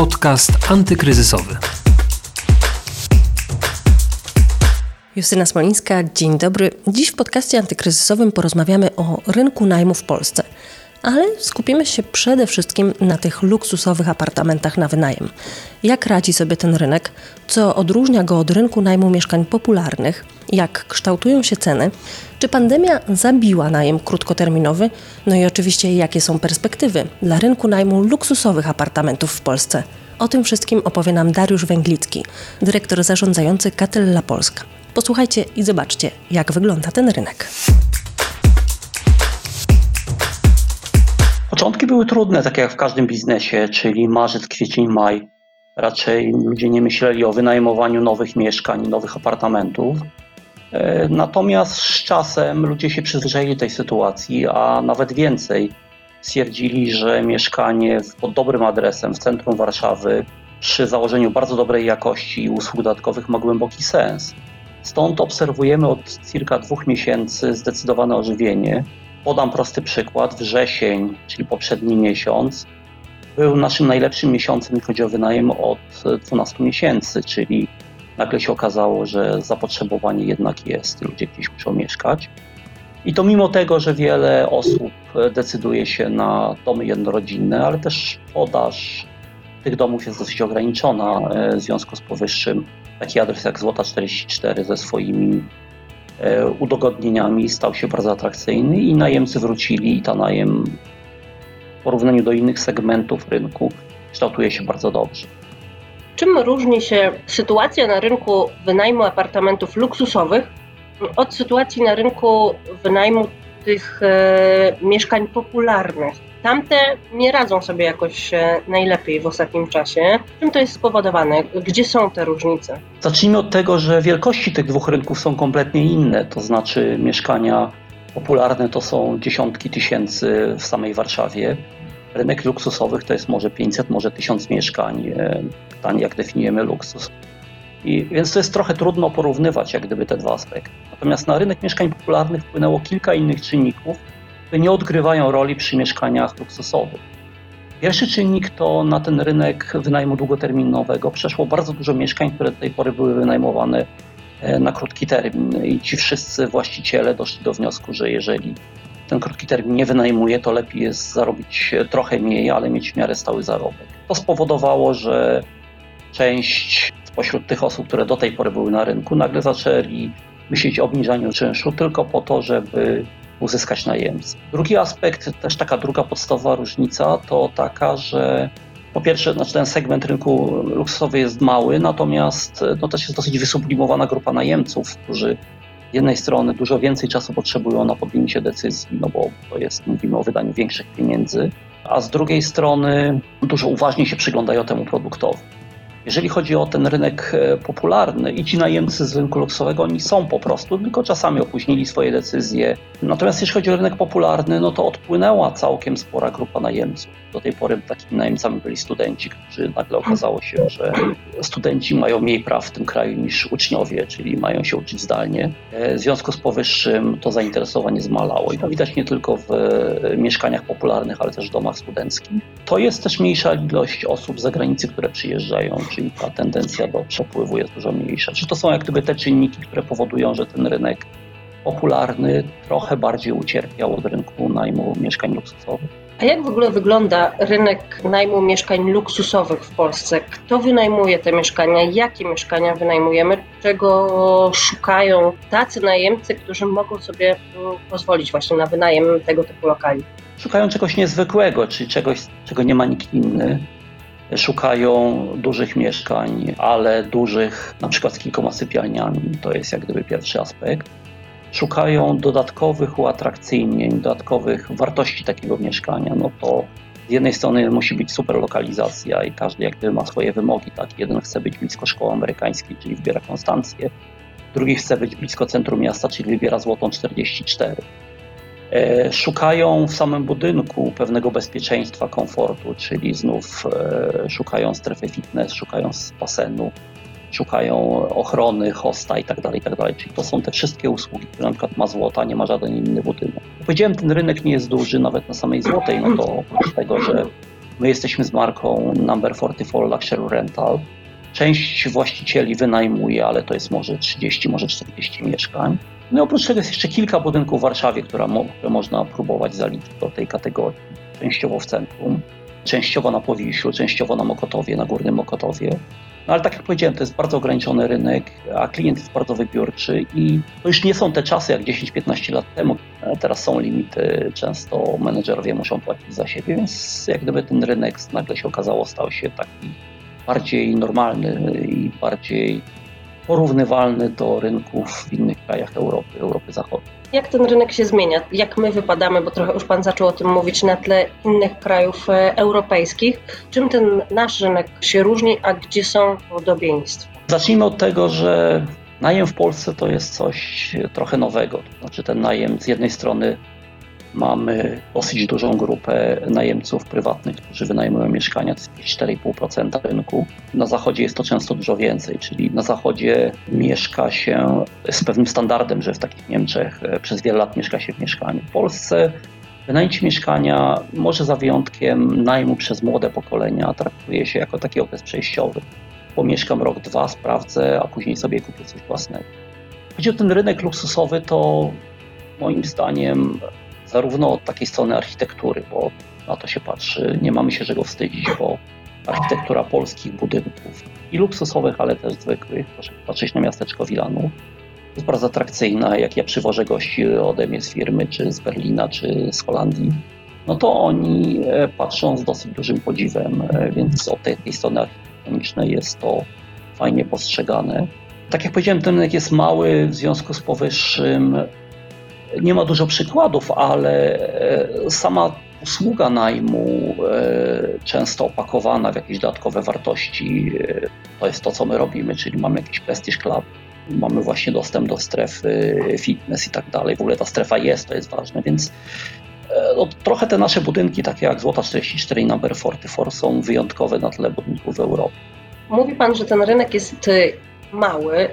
Podcast antykryzysowy. Justyna Smolińska, dzień dobry. Dziś w podcaście antykryzysowym porozmawiamy o rynku najmu w Polsce – ale skupimy się przede wszystkim na tych luksusowych apartamentach na wynajem. Jak radzi sobie ten rynek, co odróżnia go od rynku najmu mieszkań popularnych, jak kształtują się ceny, czy pandemia zabiła najem krótkoterminowy, no i oczywiście jakie są perspektywy dla rynku najmu luksusowych apartamentów w Polsce. O tym wszystkim opowie nam Dariusz Węglicki, dyrektor zarządzający Catella Polska. Posłuchajcie i zobaczcie, jak wygląda ten rynek. Początki były trudne, tak jak w każdym biznesie, czyli marzec, kwiecień, maj. Raczej ludzie nie myśleli o wynajmowaniu nowych mieszkań, nowych apartamentów. E, natomiast z czasem ludzie się przyzwyczaili tej sytuacji, a nawet więcej. Stwierdzili, że mieszkanie pod dobrym adresem w centrum Warszawy przy założeniu bardzo dobrej jakości i usług dodatkowych ma głęboki sens. Stąd obserwujemy od kilka dwóch miesięcy zdecydowane ożywienie Podam prosty przykład. Wrzesień, czyli poprzedni miesiąc, był naszym najlepszym miesiącem, jeśli chodzi o wynajem od 12 miesięcy, czyli nagle się okazało, że zapotrzebowanie jednak jest, ludzie gdzieś muszą mieszkać. I to mimo tego, że wiele osób decyduje się na domy jednorodzinne, ale też podaż tych domów jest dosyć ograniczona e, w związku z powyższym. Taki adres jak Złota 44 ze swoimi udogodnieniami stał się bardzo atrakcyjny i najemcy wrócili i ta najem w porównaniu do innych segmentów rynku kształtuje się bardzo dobrze. Czym różni się sytuacja na rynku wynajmu apartamentów luksusowych od sytuacji na rynku wynajmu tych e, mieszkań popularnych? Tamte nie radzą sobie jakoś e, najlepiej w ostatnim czasie. Czym to jest spowodowane? Gdzie są te różnice? Zacznijmy od tego, że wielkości tych dwóch rynków są kompletnie inne. To znaczy, mieszkania popularne to są dziesiątki tysięcy w samej Warszawie. Rynek luksusowych to jest może 500, może 1000 mieszkań. E, pytanie, jak definiujemy luksus. I, więc to jest trochę trudno porównywać, jak gdyby te dwa aspekty. Natomiast na rynek mieszkań popularnych wpłynęło kilka innych czynników, nie odgrywają roli przy mieszkaniach luksusowych. Pierwszy czynnik to na ten rynek wynajmu długoterminowego przeszło bardzo dużo mieszkań, które do tej pory były wynajmowane e, na krótki termin i ci wszyscy właściciele doszli do wniosku, że jeżeli ten krótki termin nie wynajmuje, to lepiej jest zarobić trochę mniej, ale mieć w miarę stały zarobek. To spowodowało, że część spośród tych osób, które do tej pory były na rynku, nagle zaczęli myśleć o obniżaniu czynszu tylko po to, żeby uzyskać najemcę. Drugi aspekt, też taka druga podstawowa różnica, to taka, że po pierwsze, znaczy ten segment rynku luksusowy jest mały, natomiast no, też jest dosyć wysublimowana grupa najemców, którzy z jednej strony dużo więcej czasu potrzebują na podjęcie decyzji, no bo to jest, mówimy o wydaniu większych pieniędzy, a z drugiej strony dużo uważniej się przyglądają temu produktowi. Jeżeli chodzi o ten rynek e, popularny i ci najemcy z rynku luksowego, oni są po prostu, tylko czasami opóźnili swoje decyzje. Natomiast jeśli chodzi o rynek popularny, no to odpłynęła całkiem spora grupa najemców. Do tej pory takimi najemcami byli studenci, którzy nagle okazało się, że studenci mają mniej praw w tym kraju niż uczniowie, czyli mają się uczyć zdalnie. E, w związku z powyższym to zainteresowanie zmalało i to widać nie tylko w e, mieszkaniach popularnych, ale też w domach studenckich. To jest też mniejsza ilość osób z zagranicy, które przyjeżdżają czyli ta tendencja do przepływu jest dużo mniejsza. Czy to są jak gdyby te czynniki, które powodują, że ten rynek popularny trochę bardziej ucierpiał od rynku najmu mieszkań luksusowych? A jak w ogóle wygląda rynek najmu mieszkań luksusowych w Polsce? Kto wynajmuje te mieszkania? Jakie mieszkania wynajmujemy? Czego szukają tacy najemcy, którzy mogą sobie mm, pozwolić właśnie na wynajem tego typu lokali? Szukają czegoś niezwykłego, czyli czegoś, czego nie ma nikt inny szukają dużych mieszkań, ale dużych, na przykład z kilkoma sypialniami. To jest jak gdyby pierwszy aspekt. Szukają dodatkowych uatrakcyjnień, dodatkowych wartości takiego mieszkania. No to z jednej strony musi być super lokalizacja i każdy jak gdyby ma swoje wymogi. Tak? Jeden chce być blisko szkoły amerykańskiej, czyli wybiera Konstancję. Drugi chce być blisko centrum miasta, czyli wybiera Złotą 44. E, szukają w samym budynku pewnego bezpieczeństwa, komfortu, czyli znów e, szukają strefy fitness, szukają basenu, szukają ochrony, hosta i tak dalej, tak. Czyli to są te wszystkie usługi, które na przykład ma Złota, nie ma żaden inny budynek. Powiedziałem, ten rynek nie jest duży, nawet na samej Złotej, no to oprócz tego, że My jesteśmy z marką Number 44 Luxury Rental. Część właścicieli wynajmuje, ale to jest może 30, może 40 mieszkań. No oprócz tego jest jeszcze kilka budynków w Warszawie, które, mo które można próbować zaliczyć do tej kategorii. Częściowo w centrum, częściowo na Powiślu, częściowo na Mokotowie, na Górnym Mokotowie. No ale tak jak powiedziałem, to jest bardzo ograniczony rynek, a klient jest bardzo wybiórczy i to już nie są te czasy jak 10-15 lat temu. Teraz są limity, często menedżerowie muszą płacić za siebie, więc jak gdyby ten rynek nagle się okazało stał się taki bardziej normalny i bardziej porównywalny do rynków w innych krajach Europy, Europy Zachodniej. Jak ten rynek się zmienia? Jak my wypadamy, bo trochę już Pan zaczął o tym mówić, na tle innych krajów e, europejskich? Czym ten nasz rynek się różni, a gdzie są podobieństwa? Zacznijmy od tego, że najem w Polsce to jest coś trochę nowego. To znaczy ten najem z jednej strony Mamy dosyć dużą grupę najemców prywatnych, którzy wynajmują mieszkania, to jest 4,5% rynku. Na zachodzie jest to często dużo więcej, czyli na zachodzie mieszka się z pewnym standardem, że w takich Niemczech e, przez wiele lat mieszka się w mieszkaniu. W Polsce wynajęcie mieszkania, może za wyjątkiem najmu przez młode pokolenia, traktuje się jako taki okres przejściowy. Pomieszkam rok, dwa, sprawdzę, a później sobie kupię coś własnego. Chodzi o ten rynek luksusowy, to moim zdaniem zarówno od takiej strony architektury, bo na to się patrzy, nie mamy się czego wstydzić, bo architektura polskich budynków i luksusowych, ale też zwykłych, proszę patrzeć na miasteczko Wilanów, jest bardzo atrakcyjna. Jak ja przywożę gości ode mnie z firmy, czy z Berlina, czy z Holandii, no to oni e, patrzą z dosyć dużym podziwem, e, więc od tej, tej strony architektonicznej jest to fajnie postrzegane. Tak jak powiedziałem, ten rynek jest mały, w związku z powyższym nie ma dużo przykładów, ale e, sama usługa najmu, e, często opakowana w jakieś dodatkowe wartości, e, to jest to, co my robimy, czyli mamy jakiś Prestige Club, mamy właśnie dostęp do strefy fitness i tak dalej. W ogóle ta strefa jest, to jest ważne, więc no, trochę te nasze budynki, takie jak Złota 44 i Number 44 są wyjątkowe na tle budynków w Europie. Mówi Pan, że ten rynek jest mały.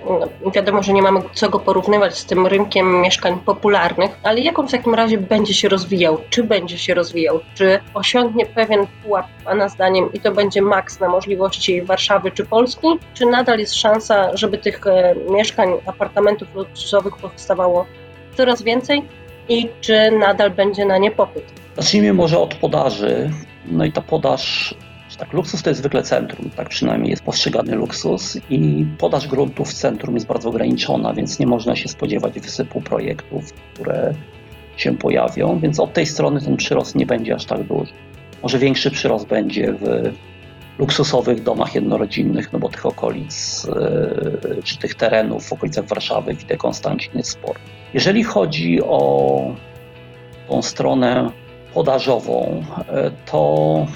Wiadomo, że nie mamy co go porównywać z tym rynkiem mieszkań popularnych, ale jak on w takim razie będzie się rozwijał? Czy będzie się rozwijał? Czy osiągnie pewien pułap, Pana zdaniem, i to będzie maks na możliwości Warszawy czy Polski? Czy nadal jest szansa, żeby tych e, mieszkań, apartamentów luksusowych powstawało coraz więcej? I czy nadal będzie na nie popyt? Zacznijmy może od podaży. No i ta podaż tak, luksus to jest zwykle centrum, tak przynajmniej jest postrzegany luksus i podaż gruntów w centrum jest bardzo ograniczona, więc nie można się spodziewać wysypu projektów, które się pojawią, więc od tej strony ten przyrost nie będzie aż tak duży. Może większy przyrost będzie w luksusowych domach jednorodzinnych, no bo tych okolic, e, czy tych terenów w okolicach Warszawy, widzę Konstancin jest. Jeżeli chodzi o tą stronę podażową, e, to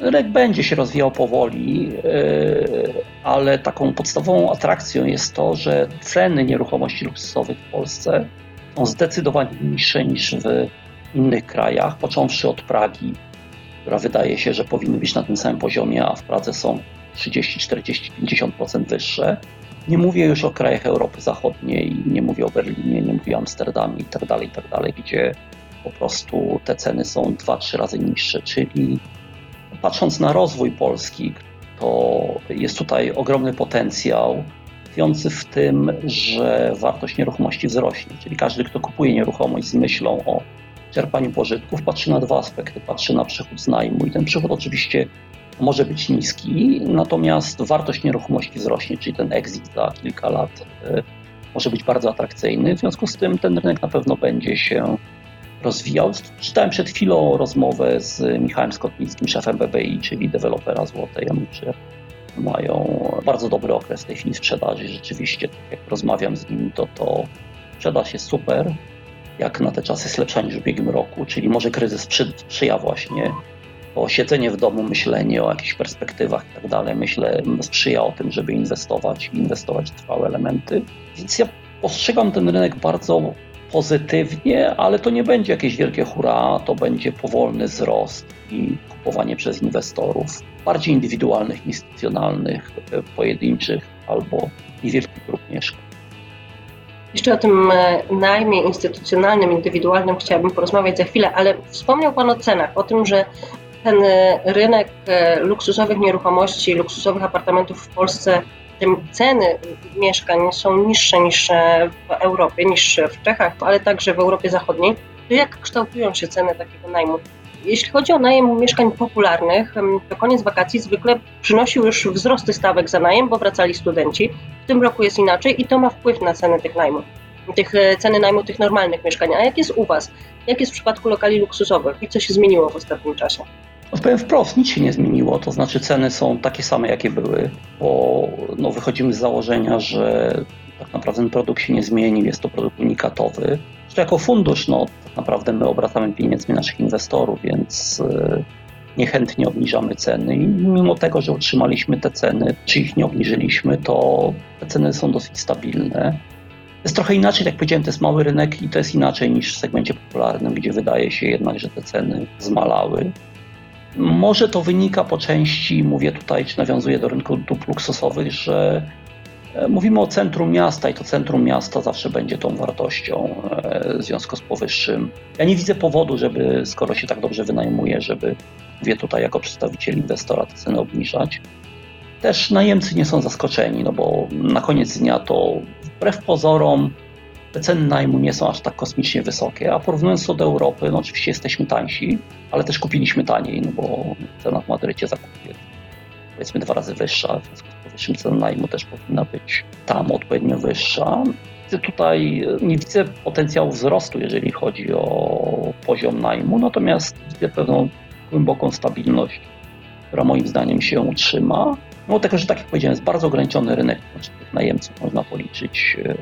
Rynek będzie się rozwijał powoli, e, ale taką podstawową atrakcją jest to, że ceny nieruchomości luksusowych w Polsce są zdecydowanie niższe niż w innych krajach, począwszy od Pragi, która wydaje się, że powinny być na tym samym poziomie, a w Pradze są 30, 40, 50% wyższe. Nie mówię już o krajach Europy Zachodniej, nie mówię o Berlinie, nie mówię o Amsterdamie itd., tak itd., tak gdzie po prostu te ceny są 2-3 razy niższe, czyli Patrząc na rozwój Polski, to jest tutaj ogromny potencjał, tkwiący w tym, że wartość nieruchomości wzrośnie. Czyli każdy, kto kupuje nieruchomość z myślą o czerpaniu pożytków, patrzy na dwa aspekty. Patrzy na przychód z najmu i ten przychód oczywiście może być niski, natomiast wartość nieruchomości wzrośnie, czyli ten exit za kilka lat y, może być bardzo atrakcyjny. W związku z tym ten rynek na pewno będzie się rozwijał. Czytałem przed chwilą rozmowę z Michałem Skotnickim, szefem BBI, czyli dewelopera Złotej Januszy. Mają bardzo dobry okres w tej chwili sprzedaży. Rzeczywiście, tak jak rozmawiam z nimi, to, to sprzedaż jest super. Jak na te czasy jest lepsza niż w ubiegłym roku, czyli może kryzys sprzyja właśnie bo siedzenie w domu, myślenie o jakichś perspektywach i tak dalej, myślę, sprzyja o tym, żeby inwestować i inwestować w trwałe elementy. Więc ja postrzegam ten rynek bardzo pozytywnie, ale to nie będzie jakieś wielkie hura, to będzie powolny wzrost i kupowanie przez inwestorów, bardziej indywidualnych, instytucjonalnych, pojedynczych albo niewielkich grup mieszkań. Jeszcze o tym e, najmie instytucjonalnym, indywidualnym chciałabym porozmawiać za chwilę, ale wspomniał Pan o cenach, o tym, że ten e, rynek e, luksusowych nieruchomości, luksusowych apartamentów w Polsce, te ceny mieszkań są niższe niż w Europie, niż w Czechach, ale także w Europie Zachodniej, to jak kształtują się ceny takiego najmu? Jeśli chodzi o najem mieszkań popularnych, to koniec wakacji zwykle przynosił już wzrosty stawek za najem, bo wracali studenci. W tym roku jest inaczej i to ma wpływ na ceny tych najmów, tych e, ceny najmu tych normalnych mieszkań. A jak jest u Was? Jak jest w przypadku lokali luksusowych i co się zmieniło w ostatnim czasie? Odpowiem wprost, nic się nie zmieniło, to znaczy ceny są takie same, jakie były, bo no, wychodzimy z założenia, że tak naprawdę ten produkt się nie zmienił, jest to produkt unikatowy. Zresztą jako fundusz, no tak naprawdę my obracamy pieniędzmi naszych inwestorów, więc yy, niechętnie obniżamy ceny i mimo tego, że utrzymaliśmy te ceny, czy ich nie obniżyliśmy, to te ceny są dosyć stabilne. Jest trochę inaczej, jak powiedziałem, to jest mały rynek i to jest inaczej niż w segmencie popularnym, gdzie wydaje się jednak, że te ceny zmalały. Może to wynika po części, mówię tutaj, czy nawiązuje do rynku dóbr luksusowych, że e, mówimy o centrum miasta i to centrum miasta zawsze będzie tą wartością e, w związku z powyższym. Ja nie widzę powodu, żeby, skoro się tak dobrze wynajmuje, żeby, mówię tutaj jako przedstawiciel inwestora, te ceny obniżać. Też najemcy nie są zaskoczeni, no bo na koniec dnia to wbrew pozorom te ceny najmu nie są aż tak kosmicznie wysokie, a porównując to do Europy, no oczywiście jesteśmy tańsi, ale też kupiliśmy taniej, no bo cena w Madrycie zakupu jest powiedzmy dwa razy wyższa, w związku z powyższym cena najmu też powinna być tam odpowiednio wyższa. Tutaj nie widzę potencjału wzrostu, jeżeli chodzi o poziom najmu, natomiast widzę pewną głęboką stabilność, która moim zdaniem się utrzyma. Mimo tego, że tak jak powiedziałem, jest bardzo ograniczony rynek, znaczy tych najemców można policzyć e,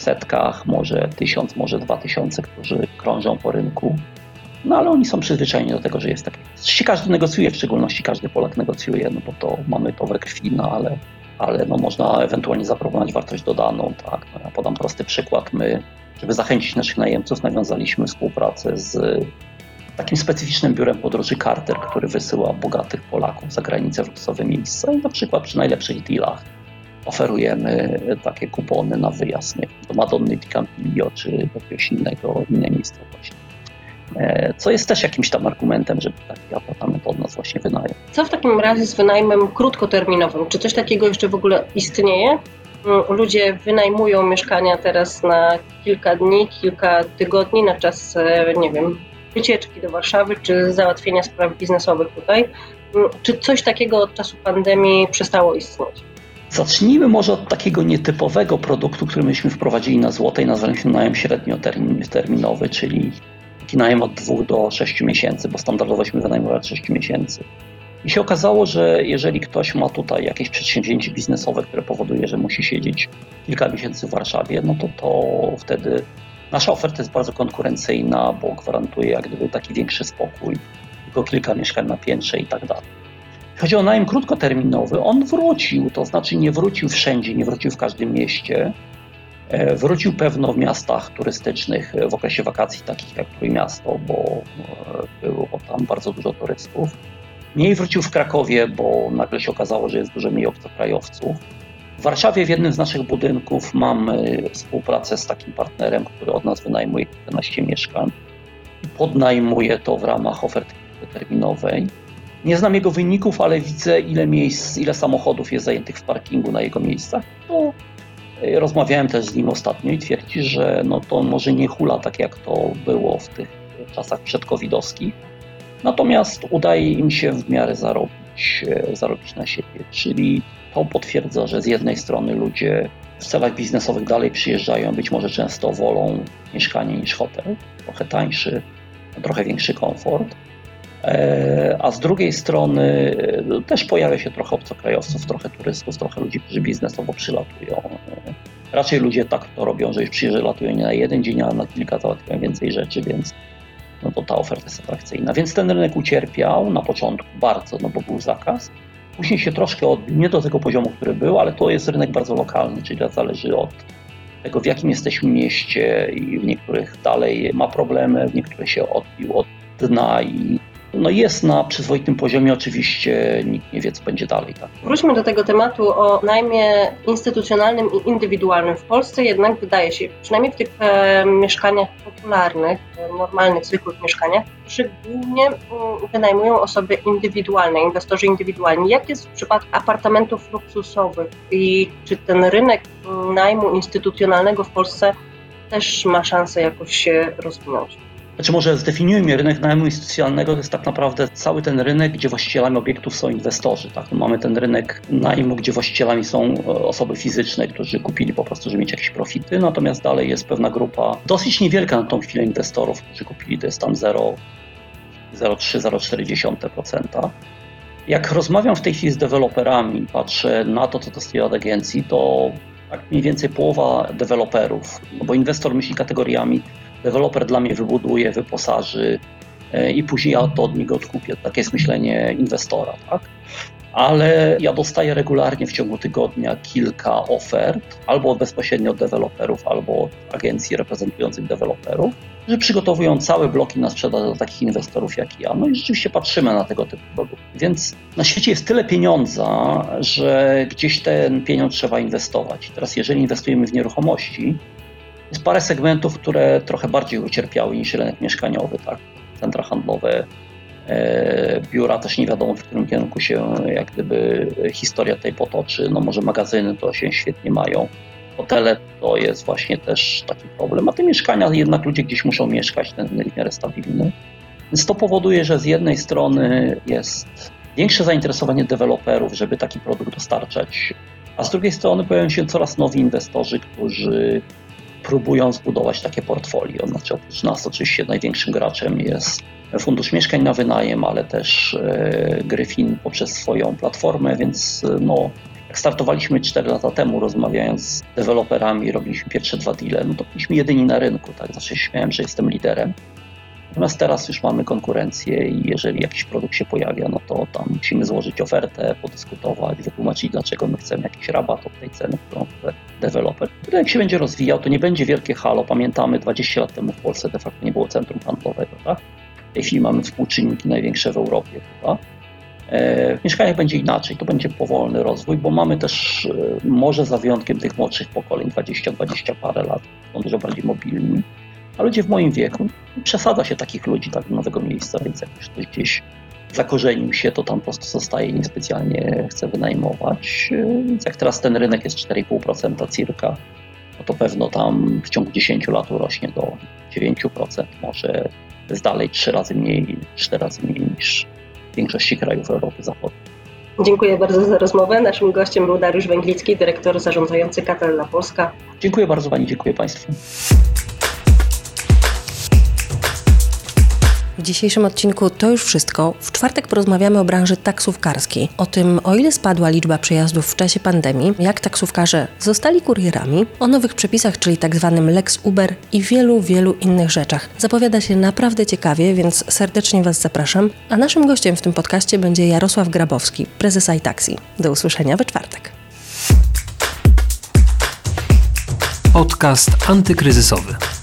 setkach, może tysiąc, może dwa tysiące, którzy krążą po rynku. No ale oni są przyzwyczajeni do tego, że jest takie. Oczywiście każdy negocjuje, w szczególności każdy Polak negocjuje, no bo to mamy to we krwi, no ale, ale no można ewentualnie zaproponować wartość dodaną. Tak? No ja podam prosty przykład. My, żeby zachęcić naszych najemców, nawiązaliśmy współpracę z takim specyficznym biurem podróży Carter, który wysyła bogatych Polaków za granicę w luksusowe miejsca i na przykład przy najlepszych dealach oferujemy takie kupony na wyjazd nie, do Madonny di Campiglio czy jakiegoś innego, innej miejscowości. E, co jest też jakimś tam argumentem, żeby taki apartament od nas właśnie wynająć. Co w takim razie z wynajmem krótkoterminowym? Czy coś takiego jeszcze w ogóle istnieje? Mm, ludzie wynajmują mieszkania teraz na kilka dni, kilka tygodni, na czas, e, nie wiem, wycieczki do Warszawy, czy załatwienia spraw biznesowych tutaj. Mm, czy coś takiego od czasu pandemii przestało istnieć? Zacznijmy może od takiego nietypowego produktu, który myśmy wprowadzili na złote i nazwaliśmy najem średnioterminowy, czyli taki najem od 2 do 6 miesięcy, bo standardowośmy wynajmować 6 miesięcy. I się okazało, że jeżeli ktoś ma tutaj jakieś przedsięwzięcie biznesowe, które powoduje, że musi siedzieć kilka miesięcy w Warszawie, no to to wtedy nasza oferta jest bardzo konkurencyjna, bo gwarantuje jak gdyby taki większy spokój, tylko kilka mieszkań na piętrze i tak dalej. Chodzi o najem krótkoterminowy. On wrócił, to znaczy nie wrócił wszędzie, nie wrócił w każdym mieście. E, wrócił pewno w miastach turystycznych w okresie wakacji, takich jak Trójmiasto, bo e, było tam bardzo dużo turystów. Mniej wrócił w Krakowie, bo nagle się okazało, że jest dużo mniej obcokrajowców. W Warszawie w jednym z naszych budynków mamy współpracę z takim partnerem, który od nas wynajmuje 15 mieszkań. Podnajmuje to w ramach oferty terminowej. Nie znam jego wyników, ale widzę, ile miejsc, ile samochodów jest zajętych w parkingu na jego miejscach. To e, rozmawiałem też z nim ostatnio i twierdzi, że no to może nie hula tak, jak to było w tych czasach przedcovidowskich. Natomiast udaje im się w miarę zarobić, e, zarobić na siebie. Czyli to potwierdza, że z jednej strony ludzie w celach biznesowych dalej przyjeżdżają, być może często wolą mieszkanie niż hotel, trochę tańszy, trochę większy komfort a z drugiej strony e, też pojawia się trochę obcokrajowców, trochę turystów, trochę ludzi, którzy biznesowo przylatują. E, raczej ludzie tak to robią, że już przylatują nie na jeden dzień, a na kilka załatwiają więcej rzeczy, więc no to ta oferta jest atrakcyjna. Więc ten rynek ucierpiał na początku bardzo, no bo był zakaz. Później się troszkę odbił, nie do tego poziomu, który był, ale to jest rynek bardzo lokalny, czyli zależy od tego, w jakim jesteśmy mieście i w niektórych dalej ma problemy, w niektórych się odbił od dna i no jest na przyzwoitym poziomie, oczywiście nikt nie wie, co będzie dalej. Tak? Wróćmy do tego tematu o najmie instytucjonalnym i indywidualnym. W Polsce jednak wydaje się, przynajmniej w tych e, mieszkaniach popularnych, e, normalnych, zwykłych mieszkaniach, szczególnie mm, wynajmują osoby indywidualne, inwestorzy indywidualni. Jak jest w przypadku apartamentów luksusowych i czy ten rynek najmu instytucjonalnego w Polsce też ma szansę jakoś się rozwinąć? Znaczy może zdefiniujmy rynek najmu instytucjonalnego, to jest tak naprawdę cały ten rynek, gdzie właścicielami obiektów są inwestorzy. Tak? No mamy ten rynek najmu, gdzie właścicielami są e, osoby fizyczne, którzy kupili po prostu, żeby mieć jakieś profity, natomiast dalej jest pewna grupa dosyć niewielka na tą chwilę inwestorów, którzy kupili, to jest tam 0,3-0,4%. Jak rozmawiam w tej chwili z deweloperami, patrzę na to, co dostaję od agencji, to tak mniej więcej połowa deweloperów, no bo inwestor myśli kategoriami deweloper dla mnie wybuduje, wyposaży e, i później ja to od niego odkupię. Takie jest myślenie inwestora, tak? Ale ja dostaję regularnie w ciągu tygodnia kilka ofert, albo bezpośrednio od deweloperów, albo od agencji reprezentujących deweloperów, że przygotowują całe bloki na sprzedaż dla takich inwestorów jak ja. No i rzeczywiście patrzymy na tego typu produkty. Więc na świecie jest tyle pieniądza, że gdzieś ten pieniądz trzeba inwestować. Teraz jeżeli inwestujemy w nieruchomości, jest parę segmentów, które trochę bardziej ucierpiały niż rynek mieszkaniowy, tak? Centra handlowe, e, biura też nie wiadomo, w którym kierunku się jak gdyby historia tej potoczy. No może magazyny to się świetnie mają. Hotele to jest właśnie też taki problem, a te mieszkania jednak ludzie gdzieś muszą mieszkać, ten rynek stabilny. Więc to powoduje, że z jednej strony jest większe zainteresowanie deweloperów, żeby taki produkt dostarczać, a z drugiej strony pojawiają się coraz nowi inwestorzy, którzy próbują zbudować takie portfolio. Znaczy oprócz nas oczywiście największym graczem jest Fundusz Mieszkań na Wynajem, ale też e, Gryfin poprzez swoją platformę, więc e, no, jak startowaliśmy 4 lata temu, rozmawiając z deweloperami, robiliśmy pierwsze dwa deale, no to byliśmy jedyni na rynku, tak? Zawsze śmiałem, że jestem liderem. Natomiast teraz już mamy konkurencję i jeżeli jakiś produkt się pojawia, no to tam musimy złożyć ofertę, podyskutować, wytłumaczyć, dlaczego my chcemy jakiś rabat od tej ceny, którą chce deweloper. Który jak się będzie rozwijał, to nie będzie wielkie halo. Pamiętamy, 20 lat temu w Polsce de facto nie było centrum handlowego, tak? W tej chwili mamy współczynniki największe w Europie, prawda? E, w mieszkaniach będzie inaczej, to będzie powolny rozwój, bo mamy też, e, może za wyjątkiem tych młodszych pokoleń, 20-20 parę lat, są dużo bardziej mobilni, a ludzie w moim wieku, przesadza się takich ludzi tak do nowego miejsca, więc jak ktoś gdzieś zakorzenił się, to tam po prostu zostaje, niespecjalnie chce wynajmować. Więc jak teraz ten rynek jest 4,5% cirka, no to pewno tam w ciągu 10 lat urośnie do 9%, może jest dalej 3 razy mniej, 4 razy mniej niż w większości krajów Europy Zachodniej. Dziękuję bardzo za rozmowę. Naszym gościem był Dariusz Węglicki, dyrektor zarządzający Katella Polska. Dziękuję bardzo Pani, dziękuję Państwu. W dzisiejszym odcinku to już wszystko. W czwartek porozmawiamy o branży taksówkarskiej. O tym, o ile spadła liczba przejazdów w czasie pandemii, jak taksówkarze zostali kurierami, o nowych przepisach, czyli. Tak Lex Uber i wielu, wielu innych rzeczach. Zapowiada się naprawdę ciekawie, więc serdecznie Was zapraszam. A naszym gościem w tym podcaście będzie Jarosław Grabowski, prezes iTaxi. Do usłyszenia we czwartek. Podcast antykryzysowy.